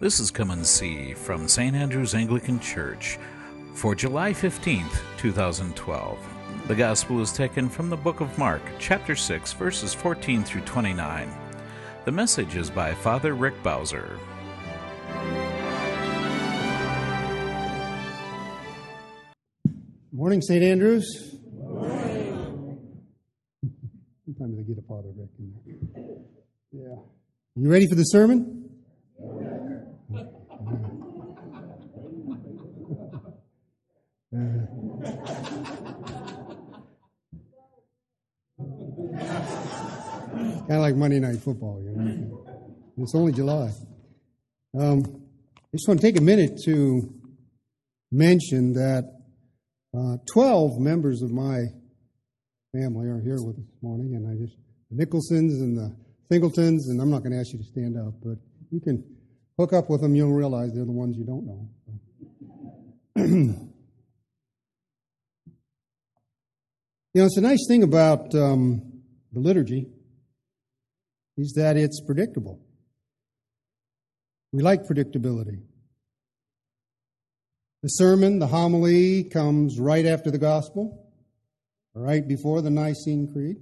This is Come and See from St. Andrew's Anglican Church for July 15th, 2012. The Gospel is taken from the book of Mark, chapter 6, verses 14 through 29. The message is by Father Rick Bowser. Morning, St. Andrews. Sometimes I get a Father Rick in there. Yeah. You ready for the sermon? Kind of like Monday Night Football, you know. It's only July. Um, I just want to take a minute to mention that uh, 12 members of my family are here with us this morning, and I just, the Nicholsons and the Singletons, and I'm not going to ask you to stand up, but you can hook up with them, you'll realize they're the ones you don't know. you know, it's a nice thing about um, the liturgy is that it's predictable. We like predictability. The sermon, the homily, comes right after the gospel, right before the Nicene Creed.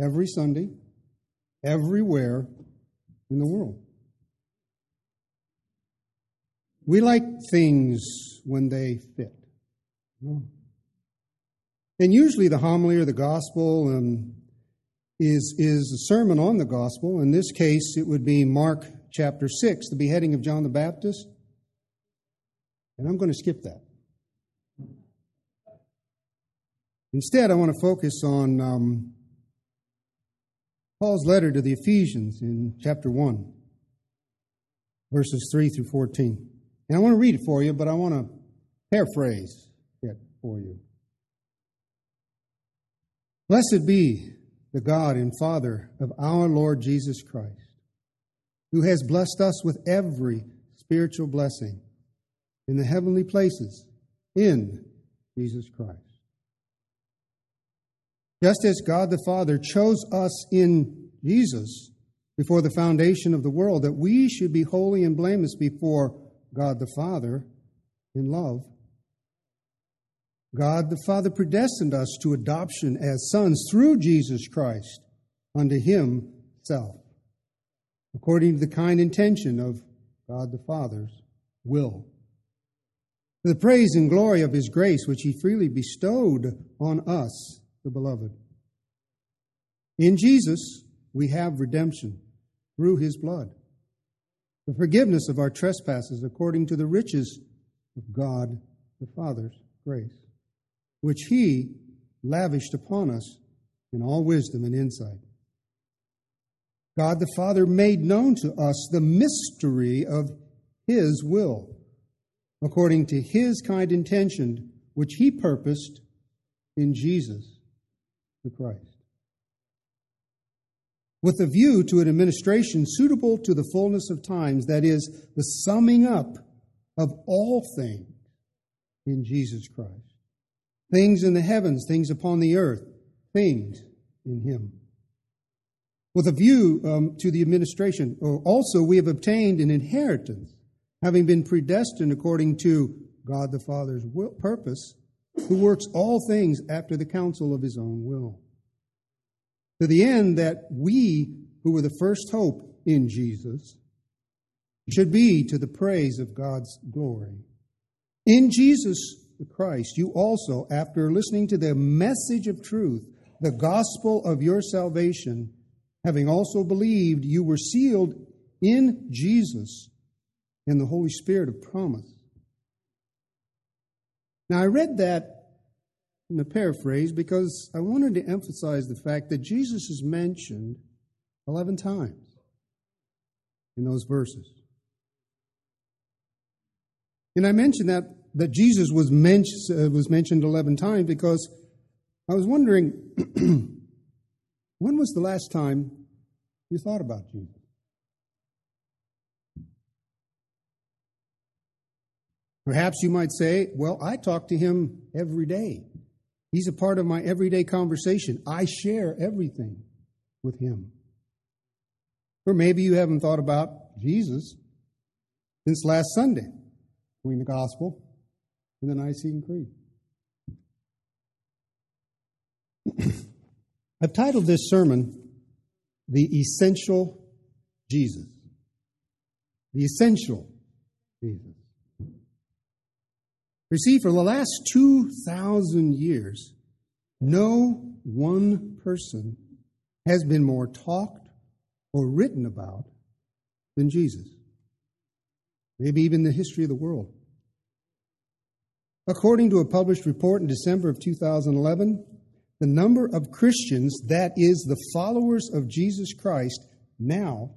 Every Sunday, everywhere in the world. We like things when they fit. And usually the homily or the gospel um, is, is a sermon on the gospel. In this case, it would be Mark chapter 6, the beheading of John the Baptist. And I'm going to skip that. Instead, I want to focus on um, Paul's letter to the Ephesians in chapter 1, verses 3 through 14. And I want to read it for you, but I want to paraphrase it for you. Blessed be the God and Father of our Lord Jesus Christ, who has blessed us with every spiritual blessing in the heavenly places in Jesus Christ. Just as God the Father chose us in Jesus before the foundation of the world, that we should be holy and blameless before God the Father in love. God the Father predestined us to adoption as sons through Jesus Christ unto Himself, according to the kind intention of God the Father's will the praise and glory of his grace, which he freely bestowed on us, the beloved. In Jesus, we have redemption through his blood, the forgiveness of our trespasses according to the riches of God the Father's grace, which he lavished upon us in all wisdom and insight. God the Father made known to us the mystery of his will according to his kind intention, which he purposed in Jesus the Christ. With a view to an administration suitable to the fullness of times, that is, the summing up of all things in Jesus Christ. Things in the heavens, things upon the earth, things in him. With a view um, to the administration, also we have obtained an inheritance having been predestined according to God the Father's will, purpose, who works all things after the counsel of his own will. To the end that we, who were the first hope in Jesus, should be to the praise of God's glory. In Jesus the Christ, you also, after listening to the message of truth, the gospel of your salvation, having also believed, you were sealed in Jesus and the Holy Spirit of promise. Now, I read that in the paraphrase because I wanted to emphasize the fact that Jesus is mentioned 11 times in those verses. And I mentioned that, that Jesus was, men- uh, was mentioned 11 times because I was wondering when was the last time you thought about Jesus? Perhaps you might say, Well, I talk to him every day. He's a part of my everyday conversation. I share everything with him. Or maybe you haven't thought about Jesus since last Sunday between the Gospel and the Nicene Creed. I've titled this sermon, The Essential Jesus. The Essential Jesus. You see, for the last 2,000 years, no one person has been more talked or written about than Jesus. Maybe even the history of the world. According to a published report in December of 2011, the number of Christians, that is, the followers of Jesus Christ, now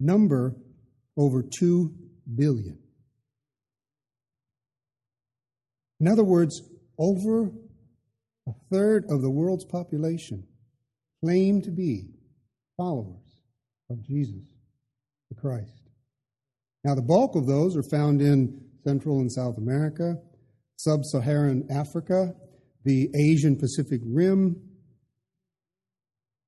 number over 2 billion. In other words, over a third of the world's population claim to be followers of Jesus the Christ. Now, the bulk of those are found in Central and South America, Sub Saharan Africa, the Asian Pacific Rim.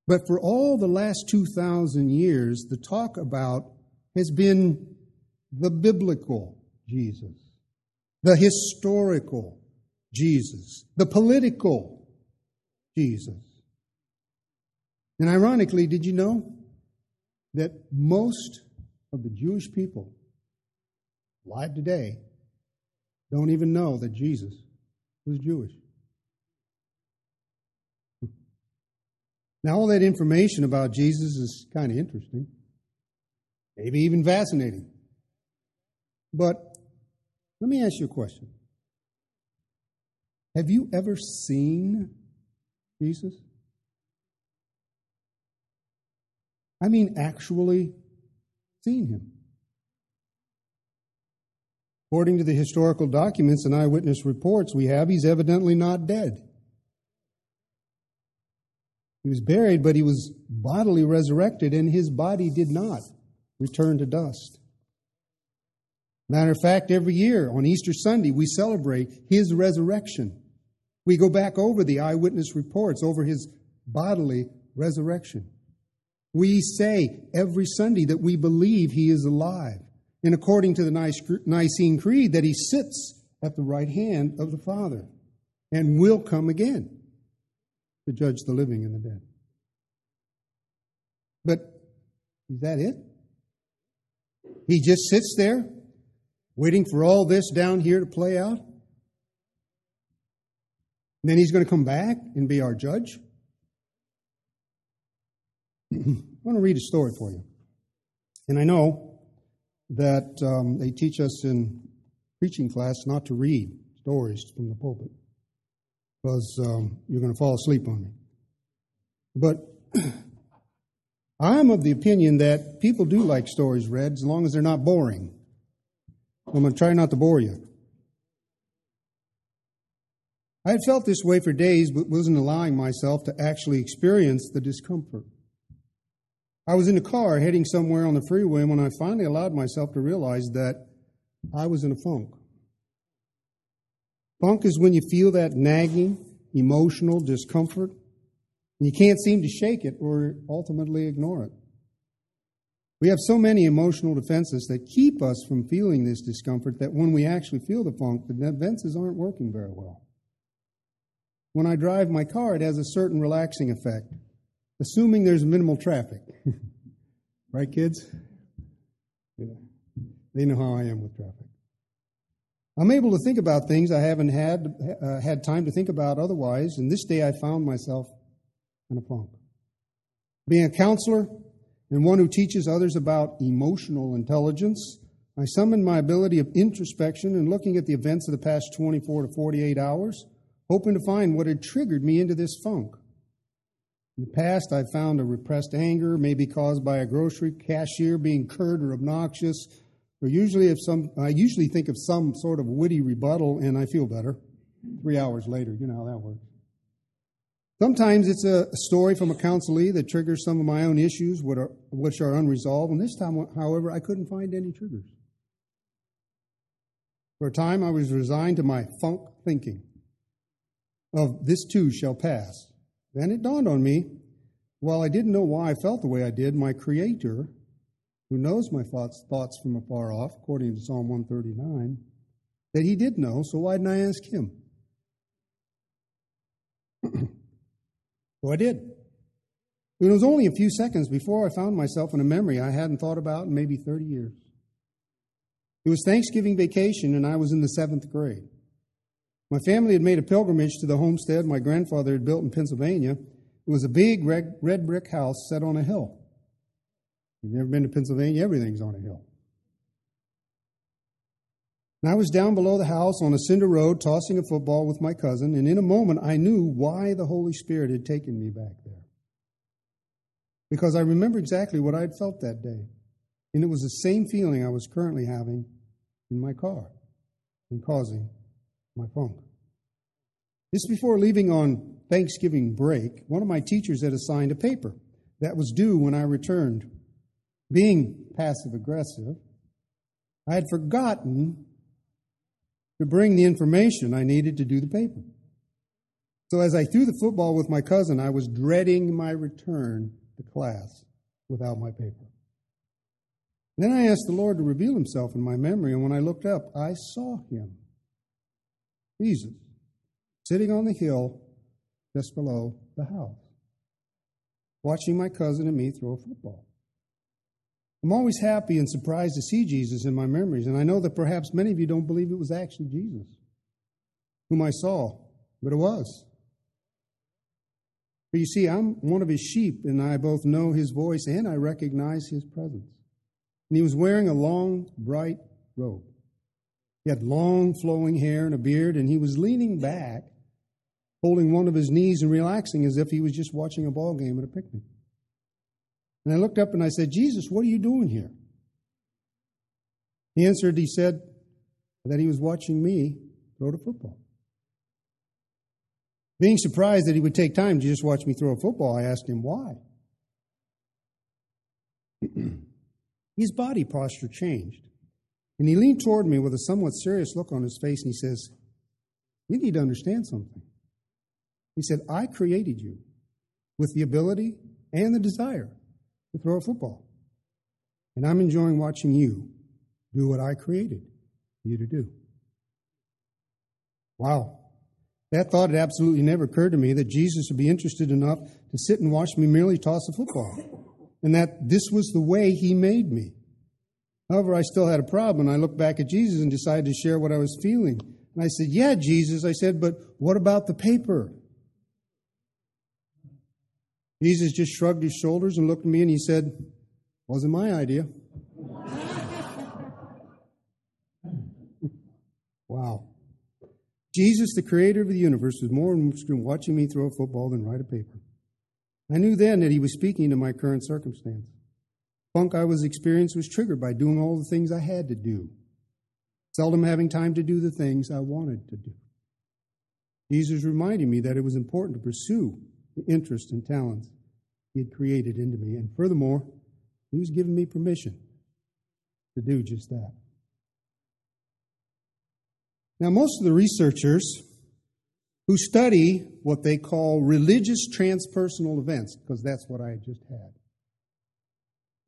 But for all the last 2,000 years, the talk about has been the biblical Jesus, the historical Jesus, the political Jesus. And ironically, did you know that most of the Jewish people alive today don't even know that Jesus was Jewish? Now, all that information about Jesus is kind of interesting, maybe even fascinating. But let me ask you a question Have you ever seen Jesus? I mean, actually seen him. According to the historical documents and eyewitness reports we have, he's evidently not dead. He was buried, but he was bodily resurrected, and his body did not return to dust. Matter of fact, every year on Easter Sunday, we celebrate his resurrection. We go back over the eyewitness reports over his bodily resurrection. We say every Sunday that we believe he is alive, and according to the Nicene Creed, that he sits at the right hand of the Father and will come again to judge the living and the dead. But is that it? He just sits there waiting for all this down here to play out? And then he's going to come back and be our judge? I want to read a story for you. And I know that um, they teach us in preaching class not to read stories from the pulpit because um, you're going to fall asleep on me. But I'm of the opinion that people do like stories read as long as they're not boring. I'm going to try not to bore you. I had felt this way for days, but wasn't allowing myself to actually experience the discomfort. I was in a car heading somewhere on the freeway when I finally allowed myself to realize that I was in a funk. Funk is when you feel that nagging, emotional discomfort, and you can't seem to shake it or ultimately ignore it. We have so many emotional defenses that keep us from feeling this discomfort that when we actually feel the funk, the defenses aren't working very well. When I drive my car, it has a certain relaxing effect, assuming there's minimal traffic. right, kids? Yeah. They know how I am with traffic. I'm able to think about things I haven't had, uh, had time to think about otherwise, and this day I found myself in a funk. Being a counselor and one who teaches others about emotional intelligence, I summoned my ability of introspection and looking at the events of the past 24 to 48 hours, hoping to find what had triggered me into this funk. In the past, I've found a repressed anger, may be caused by a grocery cashier being curt or obnoxious, or usually, if some, I usually think of some sort of witty rebuttal and I feel better. Three hours later, you know how that works. Sometimes it's a story from a counselee that triggers some of my own issues, which are unresolved. And this time, however, I couldn't find any triggers. For a time, I was resigned to my funk thinking of this too shall pass. Then it dawned on me, while I didn't know why I felt the way I did, my Creator who knows my thoughts, thoughts from afar off, according to Psalm 139, that he did know, so why didn't I ask him? so I did. It was only a few seconds before I found myself in a memory I hadn't thought about in maybe 30 years. It was Thanksgiving vacation, and I was in the seventh grade. My family had made a pilgrimage to the homestead my grandfather had built in Pennsylvania. It was a big red, brick house set on a hill. You've never been to Pennsylvania? Everything's on a hill. And I was down below the house on a cinder road tossing a football with my cousin, and in a moment I knew why the Holy Spirit had taken me back there. Because I remember exactly what I had felt that day. And it was the same feeling I was currently having in my car and causing my phone. Just before leaving on Thanksgiving break, one of my teachers had assigned a paper that was due when I returned. Being passive aggressive, I had forgotten to bring the information I needed to do the paper. So as I threw the football with my cousin, I was dreading my return to class without my paper. Then I asked the Lord to reveal himself in my memory, and when I looked up, I saw him, Jesus, sitting on the hill just below the house, watching my cousin and me throw a football. I'm always happy and surprised to see Jesus in my memories, and I know that perhaps many of you don't believe it was actually Jesus whom I saw, but it was. But you see, I'm one of his sheep, and I both know his voice and I recognize his presence. And he was wearing a long, bright robe. He had long, flowing hair and a beard, and he was leaning back, holding one of his knees and relaxing as if he was just watching a ball game at a picnic. And I looked up and I said, Jesus, what are you doing here? He answered, he said that he was watching me throw the football. Being surprised that he would take time to just watch me throw a football, I asked him why. His body posture changed. And he leaned toward me with a somewhat serious look on his face and he says, You need to understand something. He said, I created you with the ability and the desire to throw a football. And I'm enjoying watching you do what I created you to do. Wow. That thought had absolutely never occurred to me that Jesus would be interested enough to sit and watch me merely toss a football, and that this was the way he made me. However, I still had a problem. I looked back at Jesus and decided to share what I was feeling. And I said, Yeah, Jesus, I said, but what about the paper? Jesus just shrugged his shoulders and looked at me and he said, Wasn't my idea. wow. Jesus, the creator of the universe, was more interested in watching me throw a football than write a paper. I knew then that he was speaking to my current circumstance. Funk I was experiencing was triggered by doing all the things I had to do, seldom having time to do the things I wanted to do. Jesus reminded me that it was important to pursue the interests and talents he had created into me. And furthermore, he was giving me permission to do just that. Now, most of the researchers who study what they call religious transpersonal events, because that's what I just had,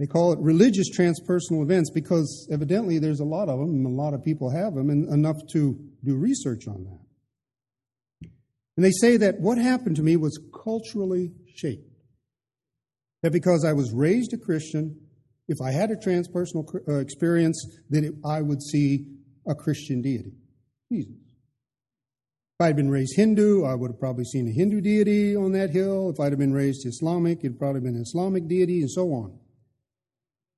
they call it religious transpersonal events because evidently there's a lot of them and a lot of people have them and enough to do research on that. And they say that what happened to me was culturally shaped. That because I was raised a Christian, if I had a transpersonal uh, experience, then I would see a Christian deity. Jesus. If I'd been raised Hindu, I would have probably seen a Hindu deity on that hill. If I'd have been raised Islamic, it'd probably been an Islamic deity, and so on.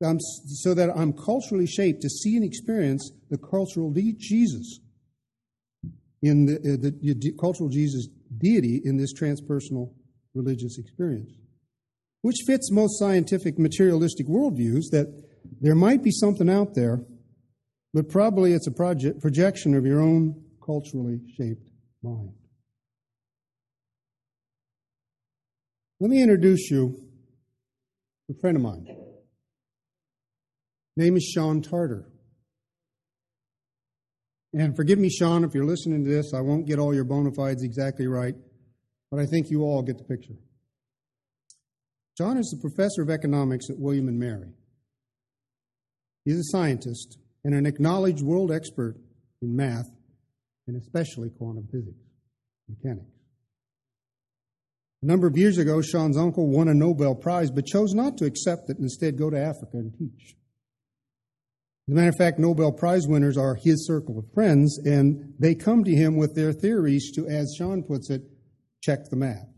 Um, so that I'm culturally shaped to see and experience the cultural de- Jesus in the, uh, the, the cultural Jesus deity in this transpersonal religious experience, which fits most scientific materialistic worldviews that there might be something out there but probably it's a project, projection of your own culturally shaped mind. Let me introduce you to a friend of mine. Name is Sean Tarter. And forgive me, Sean, if you're listening to this, I won't get all your bona fides exactly right, but I think you all get the picture. John is the professor of economics at William and Mary. He's a scientist and an acknowledged world expert in math and especially quantum physics, mechanics. A number of years ago, Sean's uncle won a Nobel Prize but chose not to accept it and instead go to Africa and teach. As a matter of fact, Nobel Prize winners are his circle of friends, and they come to him with their theories to, as Sean puts it, check the math.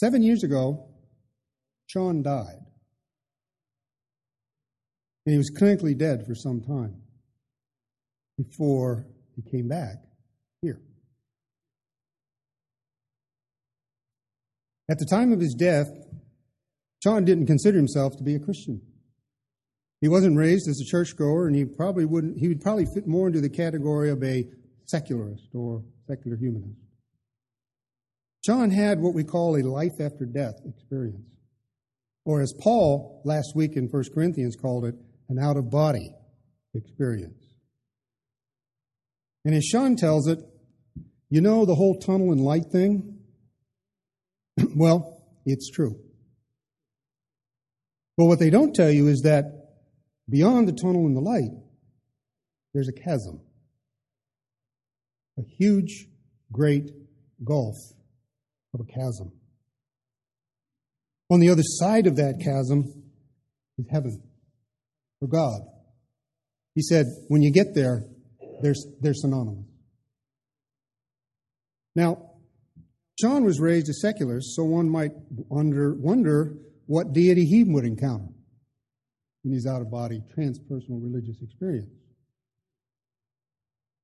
Seven years ago, Sean died. And he was clinically dead for some time before he came back here. At the time of his death, Sean didn't consider himself to be a Christian. He wasn't raised as a churchgoer, and he probably wouldn't. He would probably fit more into the category of a secularist or secular humanist. John had what we call a life after death experience, or as Paul last week in 1 Corinthians called it, an out of body experience. And as Sean tells it, you know the whole tunnel and light thing? well, it's true. But what they don't tell you is that beyond the tunnel and the light, there's a chasm. A huge, great gulf of a chasm. On the other side of that chasm is heaven, or God. He said, when you get there, there's, they're synonymous. Now, John was raised a secularist, so one might wonder, wonder what deity he would encounter in his out of body transpersonal religious experience.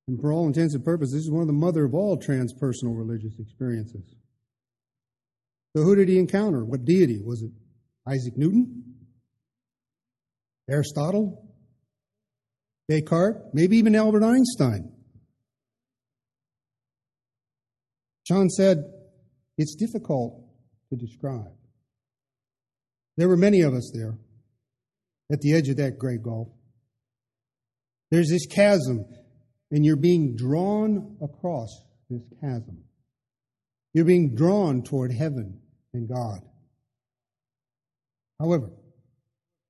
And for all intents and purposes, this is one of the mother of all transpersonal religious experiences. So, who did he encounter? What deity? Was it Isaac Newton? Aristotle? Descartes? Maybe even Albert Einstein? John said, It's difficult to describe. There were many of us there at the edge of that great gulf. There's this chasm, and you're being drawn across this chasm. You're being drawn toward heaven and God. However,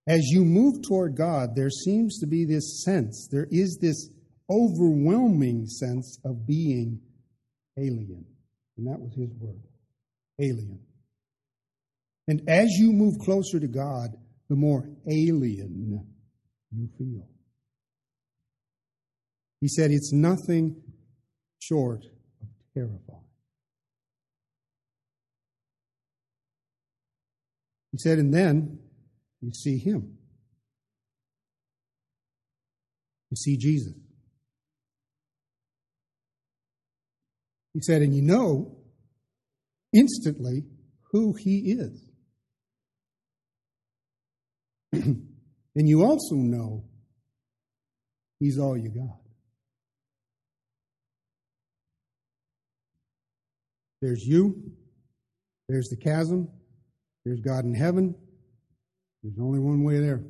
as you move toward God, there seems to be this sense, there is this overwhelming sense of being alien. And that was his word alien. And as you move closer to God, the more alien you feel. He said it's nothing short of terrifying. He said, and then you see him. You see Jesus. He said, and you know instantly who he is. and you also know he's all you got. There's you, there's the chasm, there's God in heaven. There's only one way there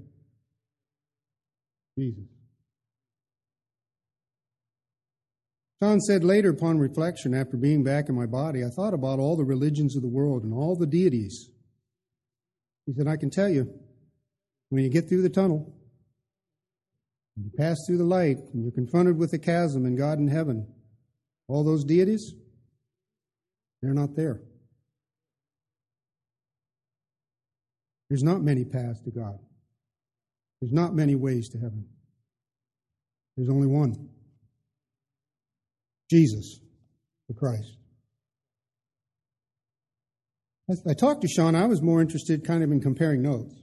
Jesus. John said later, upon reflection, after being back in my body, I thought about all the religions of the world and all the deities. He said, I can tell you, when you get through the tunnel, you pass through the light, and you're confronted with the chasm and God in heaven, all those deities, they're not there. There's not many paths to God. There's not many ways to heaven. There's only one Jesus, the Christ. As I talked to Sean, I was more interested kind of in comparing notes.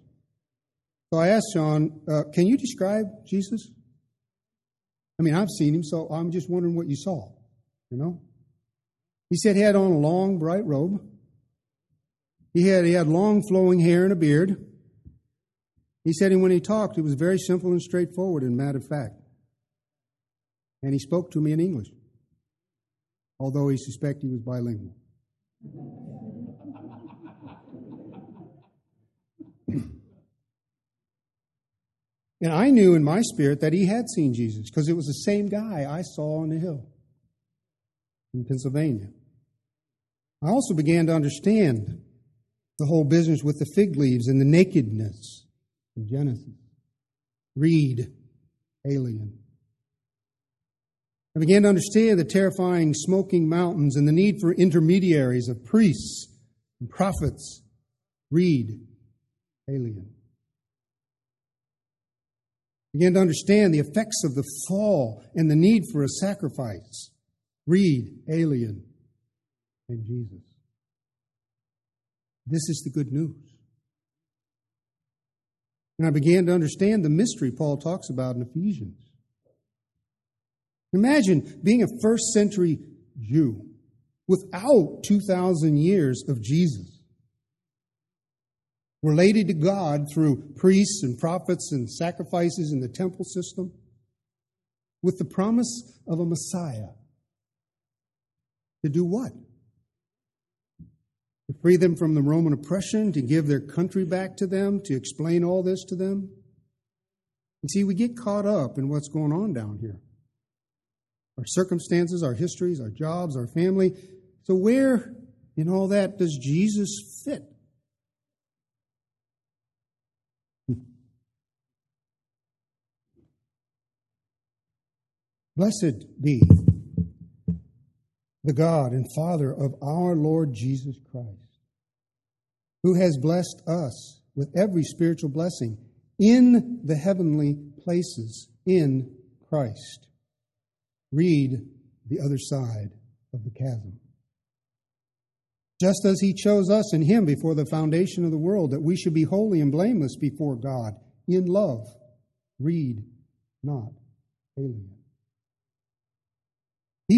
So I asked Sean, uh, can you describe Jesus? I mean, I've seen him, so I'm just wondering what you saw, you know? He said he had on a long, bright robe. He had, he had long flowing hair and a beard. He said and when he talked, it was very simple and straightforward and matter of fact. And he spoke to me in English, although he suspected he was bilingual. And I knew in my spirit that he had seen Jesus because it was the same guy I saw on the hill in Pennsylvania. I also began to understand The whole business with the fig leaves and the nakedness in Genesis. Read, alien. I began to understand the terrifying smoking mountains and the need for intermediaries of priests and prophets. Read, alien. I began to understand the effects of the fall and the need for a sacrifice. Read, alien, and Jesus. This is the good news. And I began to understand the mystery Paul talks about in Ephesians. Imagine being a first century Jew without 2,000 years of Jesus. Related to God through priests and prophets and sacrifices in the temple system, with the promise of a Messiah. To do what? To free them from the Roman oppression, to give their country back to them, to explain all this to them. You see, we get caught up in what's going on down here our circumstances, our histories, our jobs, our family. So, where in all that does Jesus fit? Blessed be the God and Father of our Lord Jesus Christ, who has blessed us with every spiritual blessing in the heavenly places in Christ read the other side of the chasm. Just as he chose us in him before the foundation of the world, that we should be holy and blameless before God in love, read not alien.